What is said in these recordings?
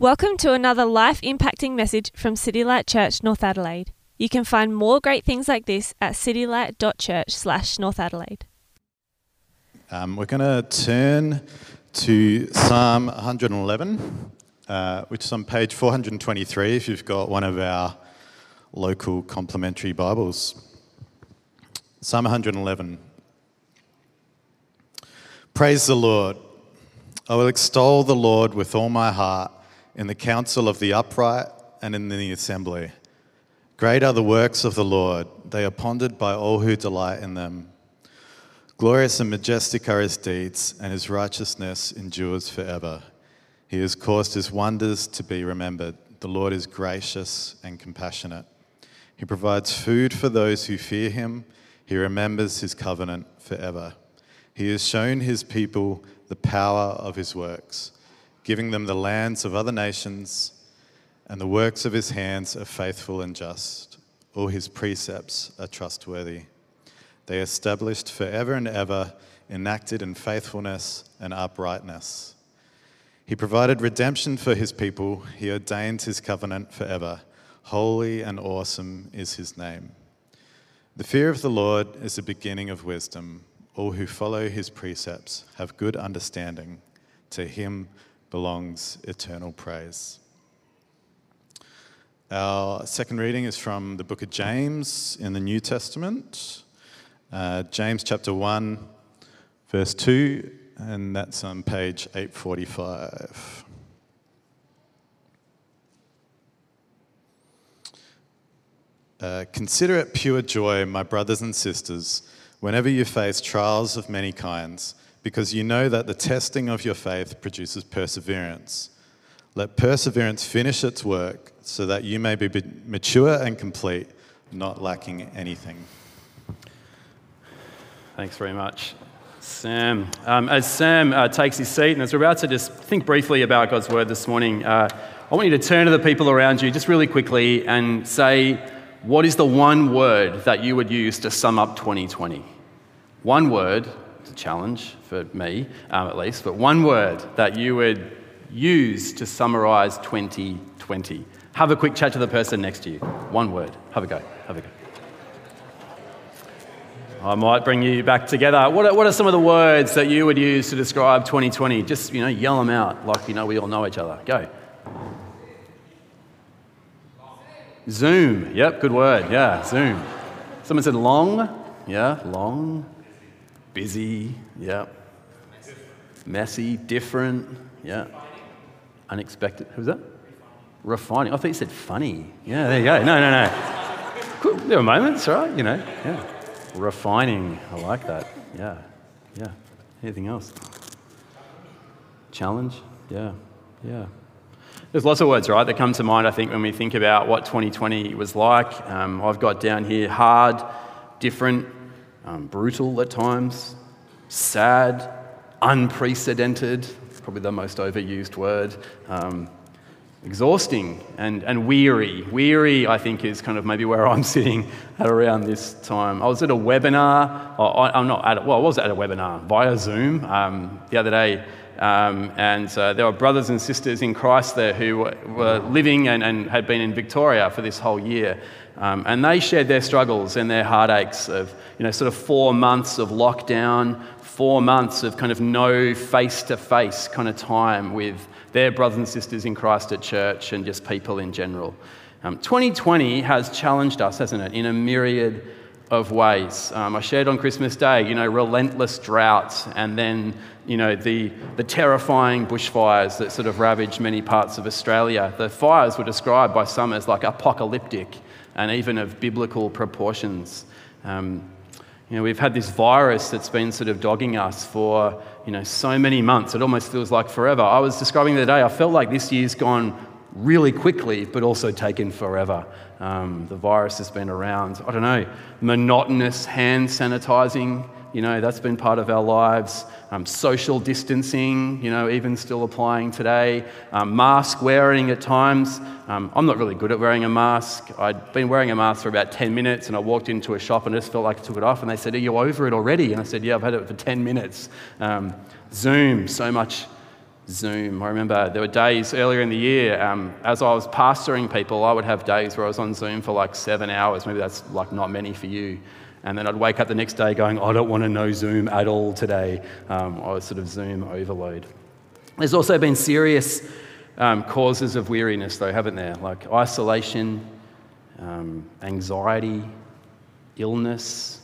Welcome to another life impacting message from City Light Church, North Adelaide. You can find more great things like this at citylight.church slash North Adelaide. Um, we're going to turn to Psalm 111, uh, which is on page 423 if you've got one of our local complimentary Bibles. Psalm 111. Praise the Lord. I will extol the Lord with all my heart in the council of the upright and in the assembly. Great are the works of the Lord, they are pondered by all who delight in them. Glorious and majestic are his deeds, and his righteousness endures forever. He has caused his wonders to be remembered. The Lord is gracious and compassionate. He provides food for those who fear him. He remembers his covenant forever. He has shown his people the power of his works giving them the lands of other nations, and the works of his hands are faithful and just. All his precepts are trustworthy. They established forever and ever, enacted in faithfulness and uprightness. He provided redemption for his people, he ordained his covenant forever. Holy and awesome is his name. The fear of the Lord is the beginning of wisdom. All who follow his precepts have good understanding. To him belongs eternal praise. Our second reading is from the book of James in the New Testament, uh, James chapter 1, verse 2, and that's on page 845. Uh, consider it pure joy, my brothers and sisters, whenever you face trials of many kinds because you know that the testing of your faith produces perseverance. Let perseverance finish its work so that you may be mature and complete, not lacking anything. Thanks very much, Sam. Um, as Sam uh, takes his seat and as we're about to just think briefly about God's word this morning, uh, I want you to turn to the people around you just really quickly and say, what is the one word that you would use to sum up 2020? One word challenge for me, um, at least, but one word that you would use to summarize 2020. Have a quick chat to the person next to you. One word. Have a go. Have a go. I might bring you back together. What are, what are some of the words that you would use to describe 2020? Just, you know, yell them out like, you know, we all know each other. Go. Zoom. Yep, good word. Yeah, Zoom. Someone said long. Yeah, long. Busy, yeah. Messy, different, yeah. Unexpected. Who's that? Refining. I thought you said funny. Yeah, there you go. No, no, no. Cool. There are moments, right? You know, yeah. Refining. I like that. Yeah, yeah. Anything else? Challenge. Yeah, yeah. There's lots of words, right, that come to mind, I think, when we think about what 2020 was like. Um, I've got down here hard, different, um, brutal at times, sad, unprecedented, probably the most overused word, um, exhausting and, and weary. Weary, I think, is kind of maybe where I'm sitting at around this time. I was at a webinar, I, am not at, well, I was at a webinar via Zoom um, the other day. Um, and uh, there were brothers and sisters in Christ there who were living and, and had been in Victoria for this whole year. Um, and they shared their struggles and their heartaches of, you know, sort of four months of lockdown, four months of kind of no face to face kind of time with their brothers and sisters in Christ at church and just people in general. Um, 2020 has challenged us, hasn't it, in a myriad of ways. Um, I shared on Christmas Day, you know, relentless droughts and then, you know, the, the terrifying bushfires that sort of ravaged many parts of Australia. The fires were described by some as like apocalyptic and even of biblical proportions. Um, you know, we've had this virus that's been sort of dogging us for you know, so many months. It almost feels like forever. I was describing the day, I felt like this year's gone really quickly, but also taken forever. Um, the virus has been around. I don't know, monotonous hand sanitizing you know, that's been part of our lives. Um, social distancing, you know, even still applying today. Um, mask wearing at times. Um, I'm not really good at wearing a mask. I'd been wearing a mask for about 10 minutes and I walked into a shop and I just felt like I took it off and they said, Are you over it already? And I said, Yeah, I've had it for 10 minutes. Um, Zoom, so much Zoom. I remember there were days earlier in the year, um, as I was pastoring people, I would have days where I was on Zoom for like seven hours. Maybe that's like not many for you. And then I'd wake up the next day going, I don't want to know Zoom at all today. Um, I was sort of Zoom overload. There's also been serious um, causes of weariness, though, haven't there? Like isolation, um, anxiety, illness,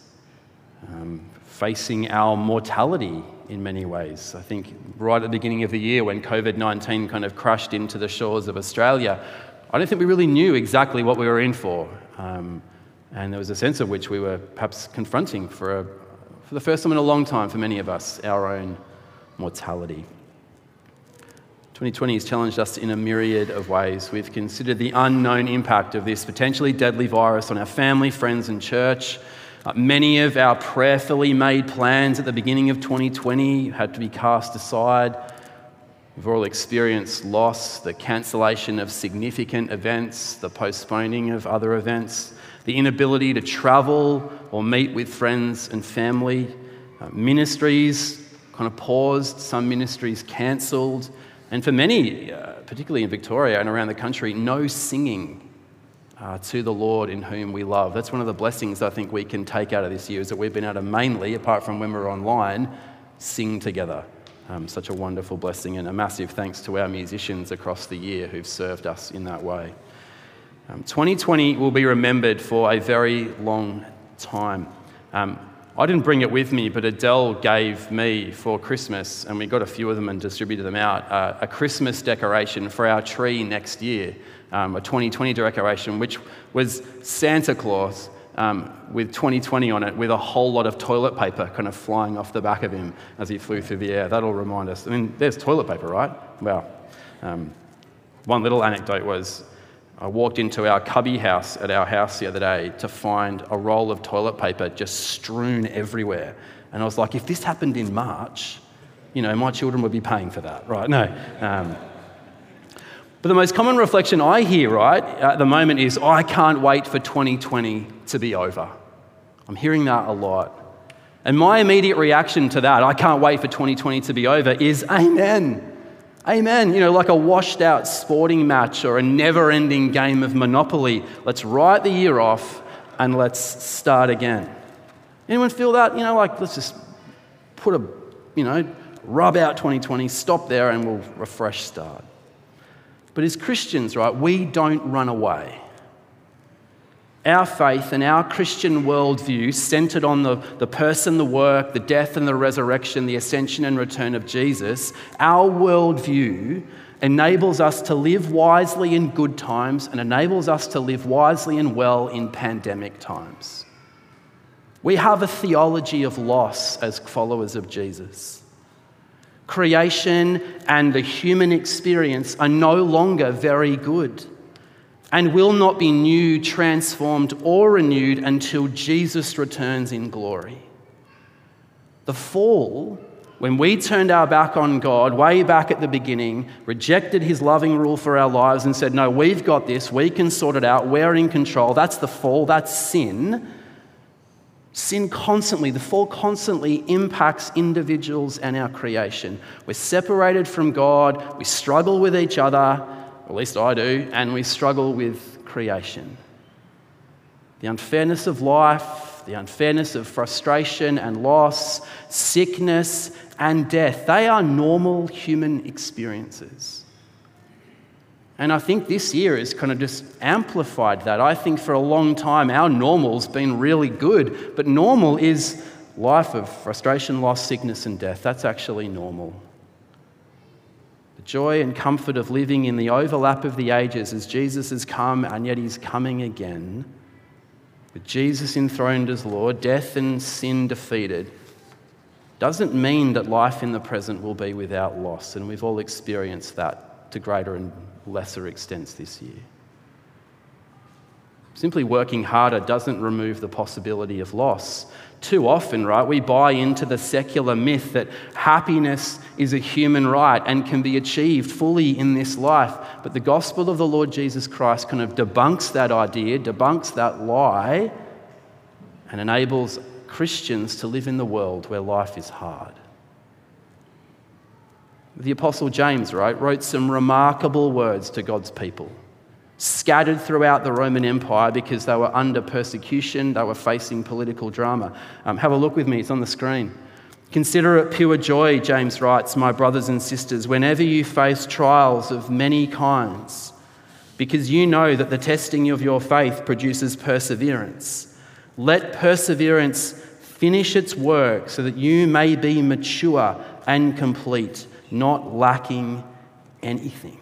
um, facing our mortality in many ways. I think right at the beginning of the year when COVID 19 kind of crashed into the shores of Australia, I don't think we really knew exactly what we were in for. Um, and there was a sense of which we were perhaps confronting for, a, for the first time in a long time for many of us, our own mortality. 2020 has challenged us in a myriad of ways. We've considered the unknown impact of this potentially deadly virus on our family, friends, and church. Uh, many of our prayerfully made plans at the beginning of 2020 had to be cast aside. We've all experienced loss, the cancellation of significant events, the postponing of other events, the inability to travel or meet with friends and family. Uh, ministries kind of paused, some ministries cancelled. And for many, uh, particularly in Victoria and around the country, no singing uh, to the Lord in whom we love. That's one of the blessings I think we can take out of this year is that we've been able to mainly, apart from when we're online, sing together. Um, such a wonderful blessing, and a massive thanks to our musicians across the year who've served us in that way. Um, 2020 will be remembered for a very long time. Um, I didn't bring it with me, but Adele gave me for Christmas, and we got a few of them and distributed them out, uh, a Christmas decoration for our tree next year um, a 2020 decoration, which was Santa Claus um, with 2020 on it, with a whole lot of toilet paper kind of flying off the back of him as he flew through the air. That'll remind us. I mean, there's toilet paper, right? Well, um, one little anecdote was I walked into our cubby house at our house the other day to find a roll of toilet paper just strewn everywhere. And I was like, if this happened in March, you know, my children would be paying for that, right? No. Um, but the most common reflection I hear, right, at the moment is, I can't wait for 2020 to be over. I'm hearing that a lot. And my immediate reaction to that, I can't wait for 2020 to be over, is amen. Amen. You know, like a washed out sporting match or a never ending game of Monopoly. Let's write the year off and let's start again. Anyone feel that? You know, like let's just put a, you know, rub out 2020, stop there, and we'll refresh start. But as Christians, right, we don't run away. Our faith and our Christian worldview, centered on the, the person, the work, the death and the resurrection, the ascension and return of Jesus, our worldview enables us to live wisely in good times and enables us to live wisely and well in pandemic times. We have a theology of loss as followers of Jesus. Creation and the human experience are no longer very good and will not be new, transformed, or renewed until Jesus returns in glory. The fall, when we turned our back on God way back at the beginning, rejected his loving rule for our lives, and said, No, we've got this, we can sort it out, we're in control. That's the fall, that's sin. Sin constantly, the fall constantly impacts individuals and our creation. We're separated from God, we struggle with each other, at least I do, and we struggle with creation. The unfairness of life, the unfairness of frustration and loss, sickness and death, they are normal human experiences. And I think this year has kind of just amplified that. I think for a long time our normal's been really good, but normal is life of frustration, loss, sickness, and death. That's actually normal. The joy and comfort of living in the overlap of the ages as Jesus has come and yet he's coming again. With Jesus enthroned as Lord, death and sin defeated, doesn't mean that life in the present will be without loss. And we've all experienced that to greater and lesser extents this year. Simply working harder doesn't remove the possibility of loss. Too often, right, we buy into the secular myth that happiness is a human right and can be achieved fully in this life. But the gospel of the Lord Jesus Christ kind of debunks that idea, debunks that lie, and enables Christians to live in the world where life is hard. The Apostle James, right, wrote some remarkable words to God's people, scattered throughout the Roman Empire because they were under persecution, they were facing political drama. Um, have a look with me, it's on the screen. Consider it pure joy, James writes, my brothers and sisters, whenever you face trials of many kinds, because you know that the testing of your faith produces perseverance. Let perseverance finish its work so that you may be mature and complete not lacking anything.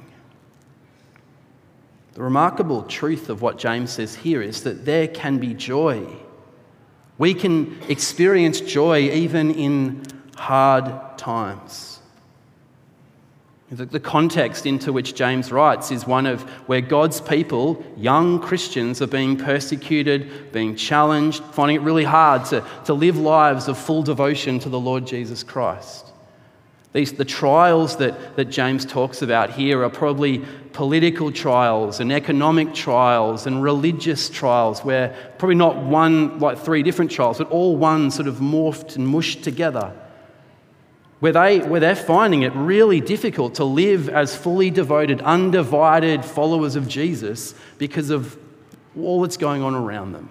The remarkable truth of what James says here is that there can be joy. We can experience joy even in hard times. The context into which James writes is one of where God's people, young Christians, are being persecuted, being challenged, finding it really hard to, to live lives of full devotion to the Lord Jesus Christ. These, the trials that, that James talks about here are probably political trials and economic trials and religious trials, where probably not one, like three different trials, but all one sort of morphed and mushed together. Where, they, where they're finding it really difficult to live as fully devoted, undivided followers of Jesus because of all that's going on around them.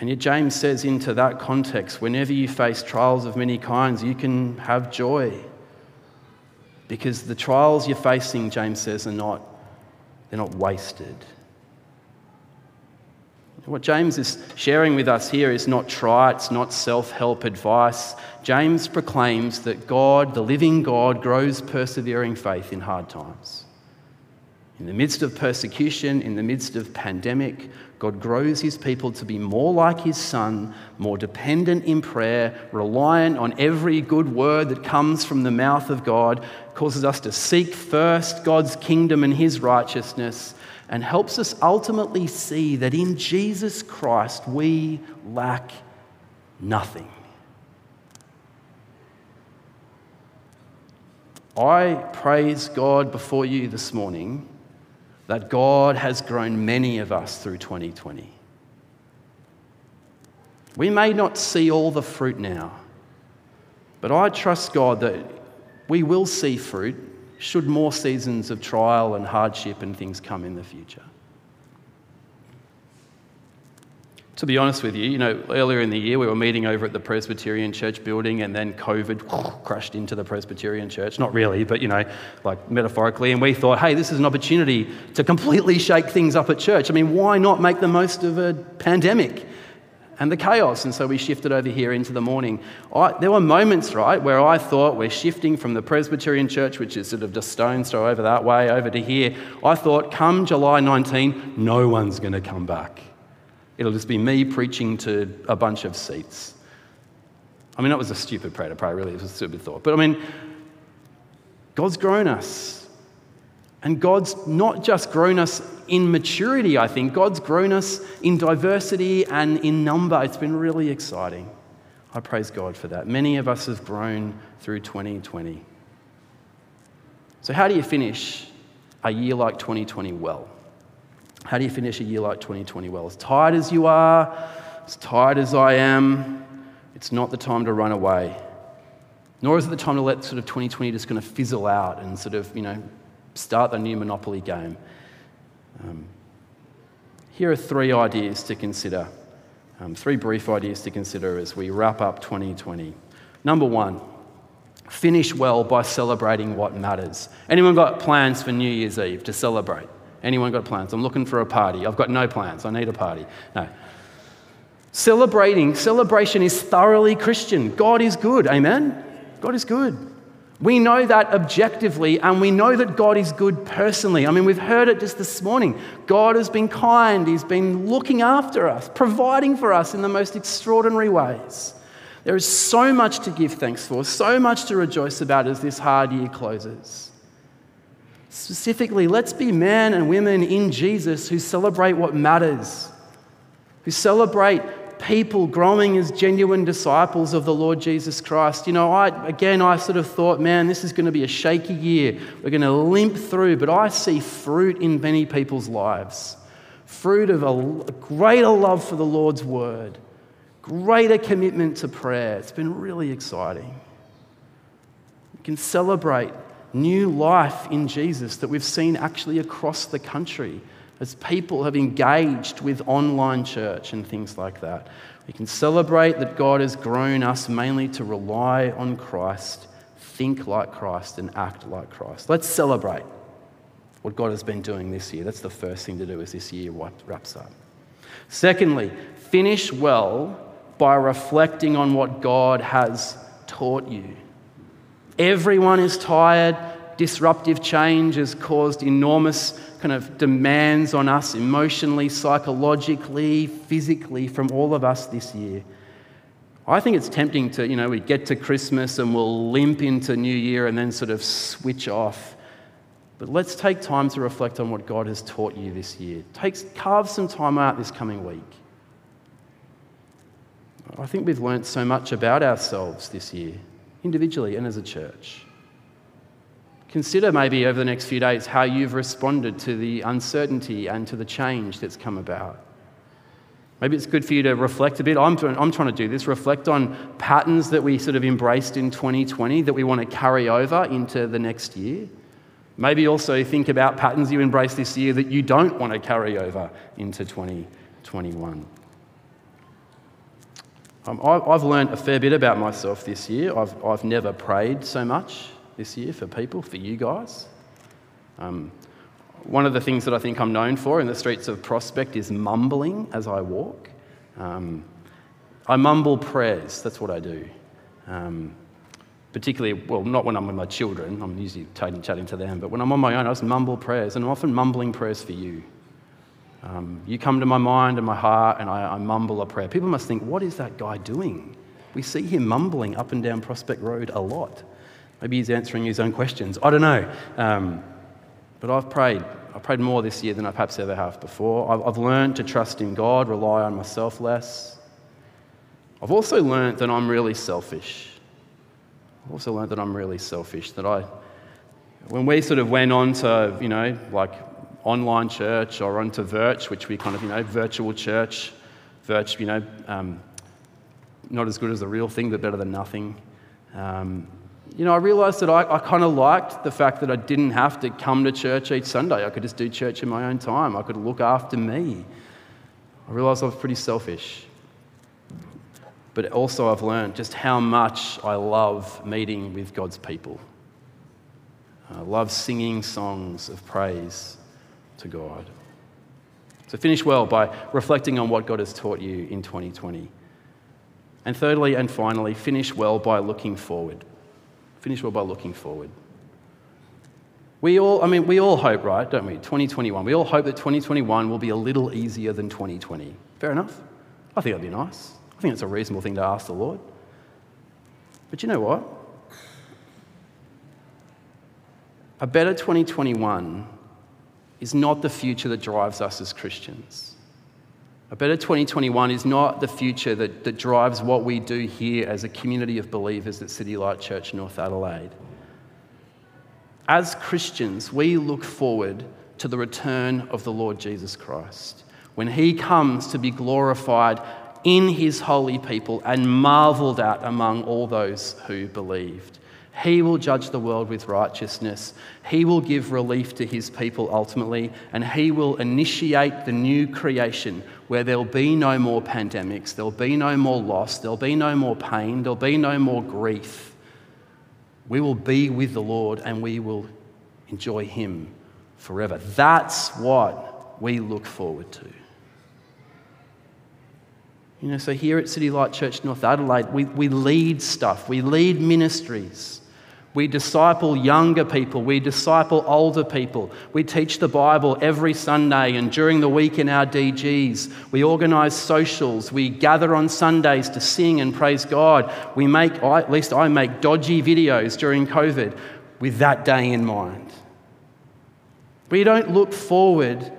And yet, James says, into that context, whenever you face trials of many kinds, you can have joy. Because the trials you're facing, James says, are not, they're not wasted. What James is sharing with us here is not trite, not self help advice. James proclaims that God, the living God, grows persevering faith in hard times. In the midst of persecution, in the midst of pandemic, God grows his people to be more like his son, more dependent in prayer, reliant on every good word that comes from the mouth of God, causes us to seek first God's kingdom and his righteousness, and helps us ultimately see that in Jesus Christ we lack nothing. I praise God before you this morning that God has grown many of us through 2020. We may not see all the fruit now, but I trust God that we will see fruit should more seasons of trial and hardship and things come in the future. To be honest with you, you know, earlier in the year we were meeting over at the Presbyterian Church building and then COVID crashed into the Presbyterian Church. Not really, but, you know, like metaphorically. And we thought, hey, this is an opportunity to completely shake things up at church. I mean, why not make the most of a pandemic? and the chaos. And so we shifted over here into the morning. I, there were moments, right, where I thought we're shifting from the Presbyterian Church, which is sort of just stone's throw over that way, over to here. I thought, come July 19, no one's going to come back. It'll just be me preaching to a bunch of seats. I mean, that was a stupid prayer to pray, really. It was a stupid thought. But I mean, God's grown us. And God's not just grown us in maturity, I think. God's grown us in diversity and in number. It's been really exciting. I praise God for that. Many of us have grown through 2020. So, how do you finish a year like 2020 well? How do you finish a year like 2020 well? As tired as you are, as tired as I am, it's not the time to run away. Nor is it the time to let sort of 2020 just kind of fizzle out and sort of, you know, start the new Monopoly game. Um, here are three ideas to consider, um, three brief ideas to consider as we wrap up 2020. Number one, finish well by celebrating what matters. Anyone got plans for New Year's Eve to celebrate? Anyone got plans? I'm looking for a party. I've got no plans. I need a party. No. Celebrating, celebration is thoroughly Christian. God is good. Amen? God is good. We know that objectively, and we know that God is good personally. I mean, we've heard it just this morning. God has been kind, He's been looking after us, providing for us in the most extraordinary ways. There is so much to give thanks for, so much to rejoice about as this hard year closes. Specifically, let's be men and women in Jesus who celebrate what matters, who celebrate people growing as genuine disciples of the Lord Jesus Christ. You know, I, again, I sort of thought, man, this is going to be a shaky year. We're going to limp through, but I see fruit in many people's lives fruit of a greater love for the Lord's word, greater commitment to prayer. It's been really exciting. We can celebrate new life in Jesus that we've seen actually across the country as people have engaged with online church and things like that. We can celebrate that God has grown us mainly to rely on Christ, think like Christ, and act like Christ. Let's celebrate what God has been doing this year. That's the first thing to do as this year wraps up. Secondly, finish well by reflecting on what God has taught you. Everyone is tired. Disruptive change has caused enormous kind of demands on us emotionally, psychologically, physically from all of us this year. I think it's tempting to, you know, we get to Christmas and we'll limp into New Year and then sort of switch off. But let's take time to reflect on what God has taught you this year. Take, carve some time out this coming week. I think we've learnt so much about ourselves this year, individually and as a church. Consider maybe over the next few days how you've responded to the uncertainty and to the change that's come about. Maybe it's good for you to reflect a bit. I'm, I'm trying to do this reflect on patterns that we sort of embraced in 2020 that we want to carry over into the next year. Maybe also think about patterns you embrace this year that you don't want to carry over into 2021. Um, I've learned a fair bit about myself this year. I've, I've never prayed so much this year for people, for you guys. Um, one of the things that I think I'm known for in the streets of Prospect is mumbling as I walk. Um, I mumble prayers, that's what I do. Um, particularly, well, not when I'm with my children, I'm usually chatting to them, but when I'm on my own, I just mumble prayers, and I'm often mumbling prayers for you. Um, you come to my mind and my heart, and I, I mumble a prayer. People must think, what is that guy doing? We see him mumbling up and down Prospect Road a lot. Maybe he's answering his own questions. I don't know. Um, but I've prayed. I've prayed more this year than I perhaps ever have before. I've, I've learned to trust in God, rely on myself less. I've also learned that I'm really selfish. I've also learned that I'm really selfish. That I, when we sort of went on to, you know, like online church or onto Virch, which we kind of, you know, virtual church, Virch, you know, um, not as good as the real thing, but better than nothing. Um, you know, I realized that I, I kind of liked the fact that I didn't have to come to church each Sunday. I could just do church in my own time. I could look after me. I realized I was pretty selfish. But also, I've learned just how much I love meeting with God's people. I love singing songs of praise to God. So, finish well by reflecting on what God has taught you in 2020. And thirdly and finally, finish well by looking forward. Finish well by looking forward. We all, I mean, we all hope, right, don't we? 2021. We all hope that 2021 will be a little easier than 2020. Fair enough? I think that'd be nice. I think it's a reasonable thing to ask the Lord. But you know what? A better 2021 is not the future that drives us as Christians. A better 2021 is not the future that, that drives what we do here as a community of believers at City Light Church North Adelaide. As Christians, we look forward to the return of the Lord Jesus Christ when he comes to be glorified in his holy people and marveled at among all those who believed. He will judge the world with righteousness. He will give relief to his people ultimately, and he will initiate the new creation where there'll be no more pandemics, there'll be no more loss, there'll be no more pain, there'll be no more grief. We will be with the Lord and we will enjoy him forever. That's what we look forward to. You know, so here at City Light Church North Adelaide, we, we lead stuff, we lead ministries. We disciple younger people. We disciple older people. We teach the Bible every Sunday and during the week in our DGs. We organise socials. We gather on Sundays to sing and praise God. We make, at least I make, dodgy videos during COVID with that day in mind. We don't look forward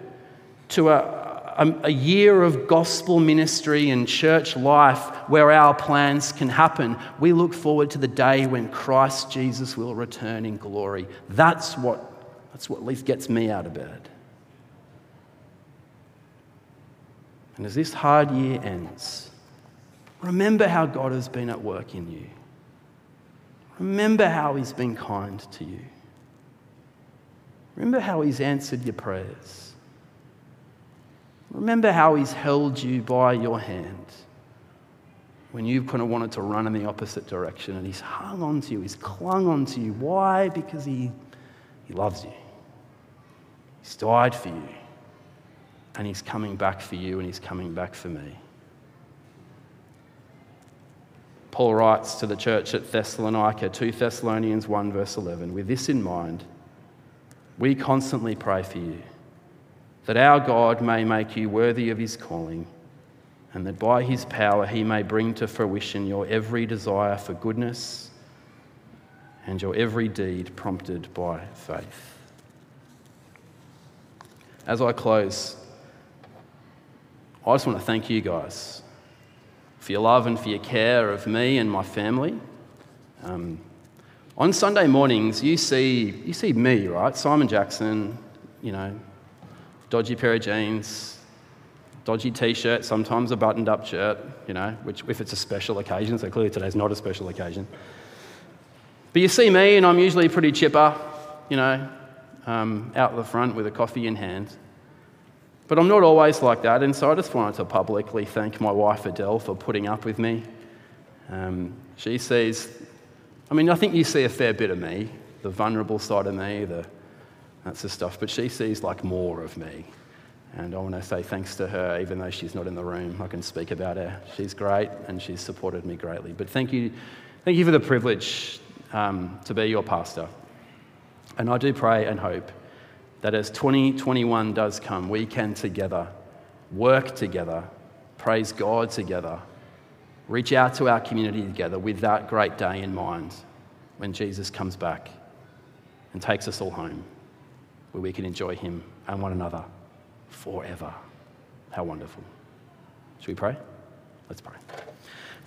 to a, a, a year of gospel ministry and church life where our plans can happen. We look forward to the day when Christ Jesus will return in glory. That's what, that's what at least gets me out of bed. And as this hard year ends, remember how God has been at work in you. Remember how He's been kind to you. Remember how He's answered your prayers. Remember how He's held you by your hand when you've kind of wanted to run in the opposite direction and He's hung on to you, He's clung on to you. Why? Because He, he loves you. He's died for you. And He's coming back for you and He's coming back for me. Paul writes to the church at Thessalonica, 2 Thessalonians 1, verse 11, with this in mind, we constantly pray for you, that our God may make you worthy of his calling, and that by his power he may bring to fruition your every desire for goodness and your every deed prompted by faith. As I close, I just want to thank you guys for your love and for your care of me and my family. Um, on Sunday mornings, you see, you see me, right? Simon Jackson, you know, dodgy pair of jeans, dodgy t shirt, sometimes a buttoned up shirt, you know, which if it's a special occasion, so clearly today's not a special occasion. But you see me, and I'm usually pretty chipper, you know, um, out the front with a coffee in hand. But I'm not always like that, and so I just wanted to publicly thank my wife Adele for putting up with me. Um, she sees, I mean, I think you see a fair bit of me, the vulnerable side of me, the that's the stuff, but she sees like more of me. And I want to say thanks to her, even though she's not in the room. I can speak about her. She's great and she's supported me greatly. But thank you, thank you for the privilege um, to be your pastor. And I do pray and hope that as 2021 does come, we can together work together, praise God together, reach out to our community together with that great day in mind when Jesus comes back and takes us all home, where we can enjoy Him and one another forever. How wonderful. Should we pray? Let's pray.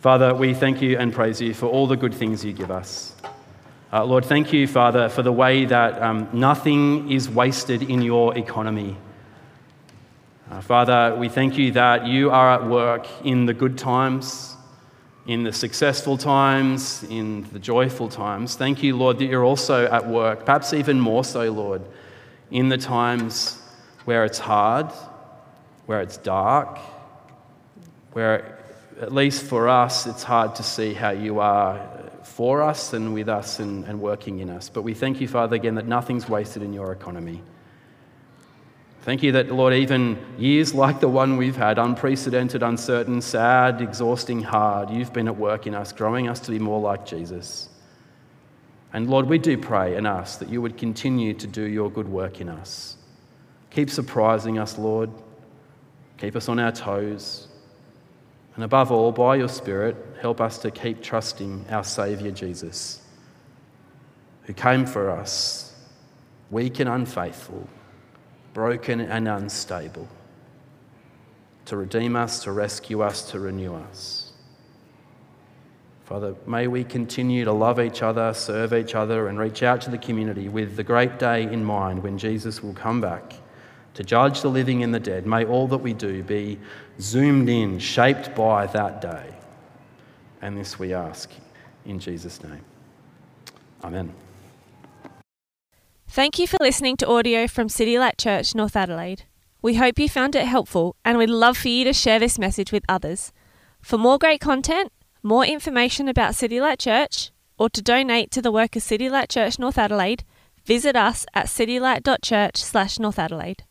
Father, we thank you and praise you for all the good things you give us. Uh, Lord, thank you, Father, for the way that um, nothing is wasted in your economy. Uh, Father, we thank you that you are at work in the good times, in the successful times, in the joyful times. Thank you, Lord, that you're also at work, perhaps even more so, Lord, in the times where it's hard, where it's dark, where, at least for us, it's hard to see how you are for us and with us and, and working in us. But we thank you, Father, again, that nothing's wasted in your economy. Thank you that, Lord, even years like the one we've had, unprecedented, uncertain, sad, exhausting, hard, you've been at work in us, growing us to be more like Jesus. And Lord, we do pray and ask that you would continue to do your good work in us. Keep surprising us, Lord. Keep us on our toes. And above all, by your Spirit, help us to keep trusting our Saviour Jesus, who came for us, weak and unfaithful, broken and unstable, to redeem us, to rescue us, to renew us. Father, may we continue to love each other, serve each other, and reach out to the community with the great day in mind when Jesus will come back to judge the living and the dead. May all that we do be zoomed in, shaped by that day. And this we ask in Jesus' name. Amen. Thank you for listening to audio from City Light Church, North Adelaide. We hope you found it helpful and we'd love for you to share this message with others. For more great content, more information about City Light Church, or to donate to the work of City Light Church North Adelaide, visit us at citylight.church slash North Adelaide.